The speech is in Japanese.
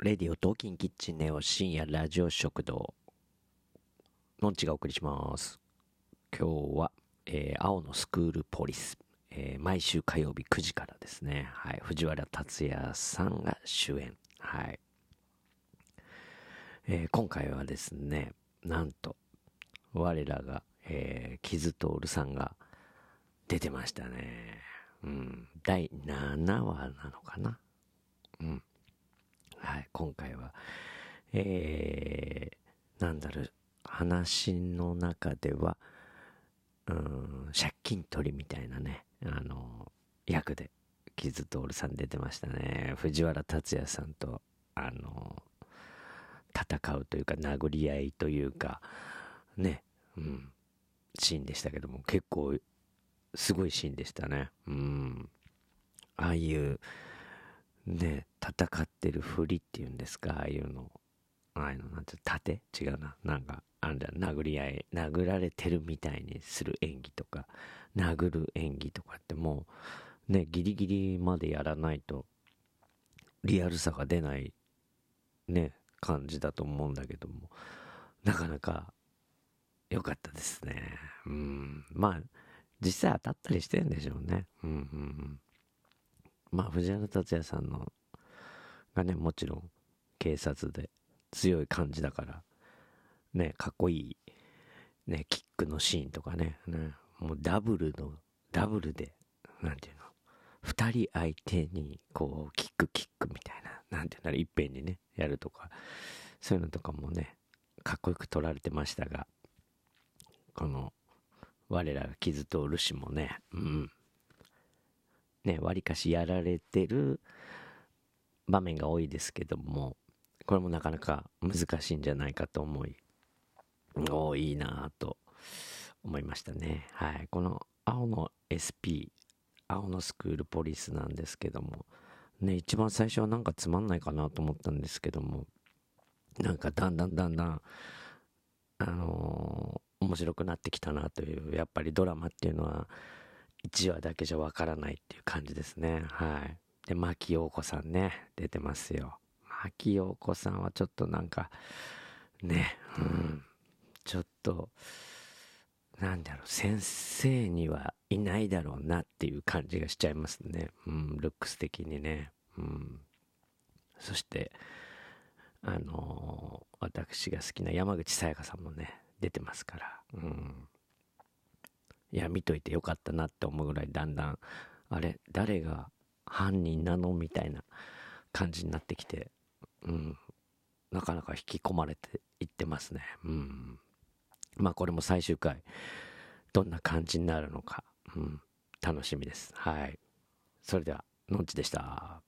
レディオトーキンキッチンネオ深夜ラジオ食堂のんちがお送りします。今日は、えー、青のスクールポリス、えー、毎週火曜日9時からですね。はい。藤原竜也さんが主演。はい、えー、今回はですねなんと我らが、えー、キズトールさんが出てましたね。うん。第7話なのかな。うん、今回は、えー、なんだろう、話の中では、うん、借金取りみたいなね、あの、役で、キズトールさん出てましたね。藤原竜也さんと、あの、戦うというか、殴り合いというか、ね、うん、シーンでしたけども、結構、すごいシーンでしたね。うん。ああいう、ね、戦ってるふりっていうんですか、ああいうの。ああいうの、なんて、盾？違うな。なんか、あんだ、殴り合い、殴られてるみたいにする演技とか、殴る演技とかってもう、ね、ギリギリまでやらないと、リアルさが出ない、ね、感じだと思うんだけども、なかなか、良かったですね。うん。まあ、実際当たったりしてんでしょうね。うんうんうん。まあ藤原竜也さんのがねもちろん警察で強い感じだからねかっこいいねキックのシーンとかねねもうダブルのダブルでなんていうの二人相手にこうキックキックみたいななんていうんだろういっぺんにねやるとかそういうのとかもねかっこよく撮られてましたがこの我らが傷と漆もねうん。ね、わりかしやられてる場面が多いですけども、これもなかなか難しいんじゃないかと思い、おいいなと思いましたね。はい。この青の SP、青のスクールポリスなんですけども、ね、一番最初はなんかつまんないかなと思ったんですけども、なんかだんだんだんだん、あのー、面白くなってきたなという、やっぱりドラマっていうのは、1話だけじゃわからないっていう感じですね。はい。で、牧陽子さんね、出てますよ。牧陽子さんはちょっとなんか、ね、うん、ちょっと、なんだろう、先生にはいないだろうなっていう感じがしちゃいますね。うん、ルックス的にね。うん。そして、あのー、私が好きな山口さやかさんもね、出てますから。うん。いや、見といてよかったなって思うぐらいだんだん、あれ、誰が犯人なのみたいな感じになってきて、うん、なかなか引き込まれていってますね。うん。まあこれも最終回、どんな感じになるのか、うん、楽しみです。はい。それでは、のんちでした。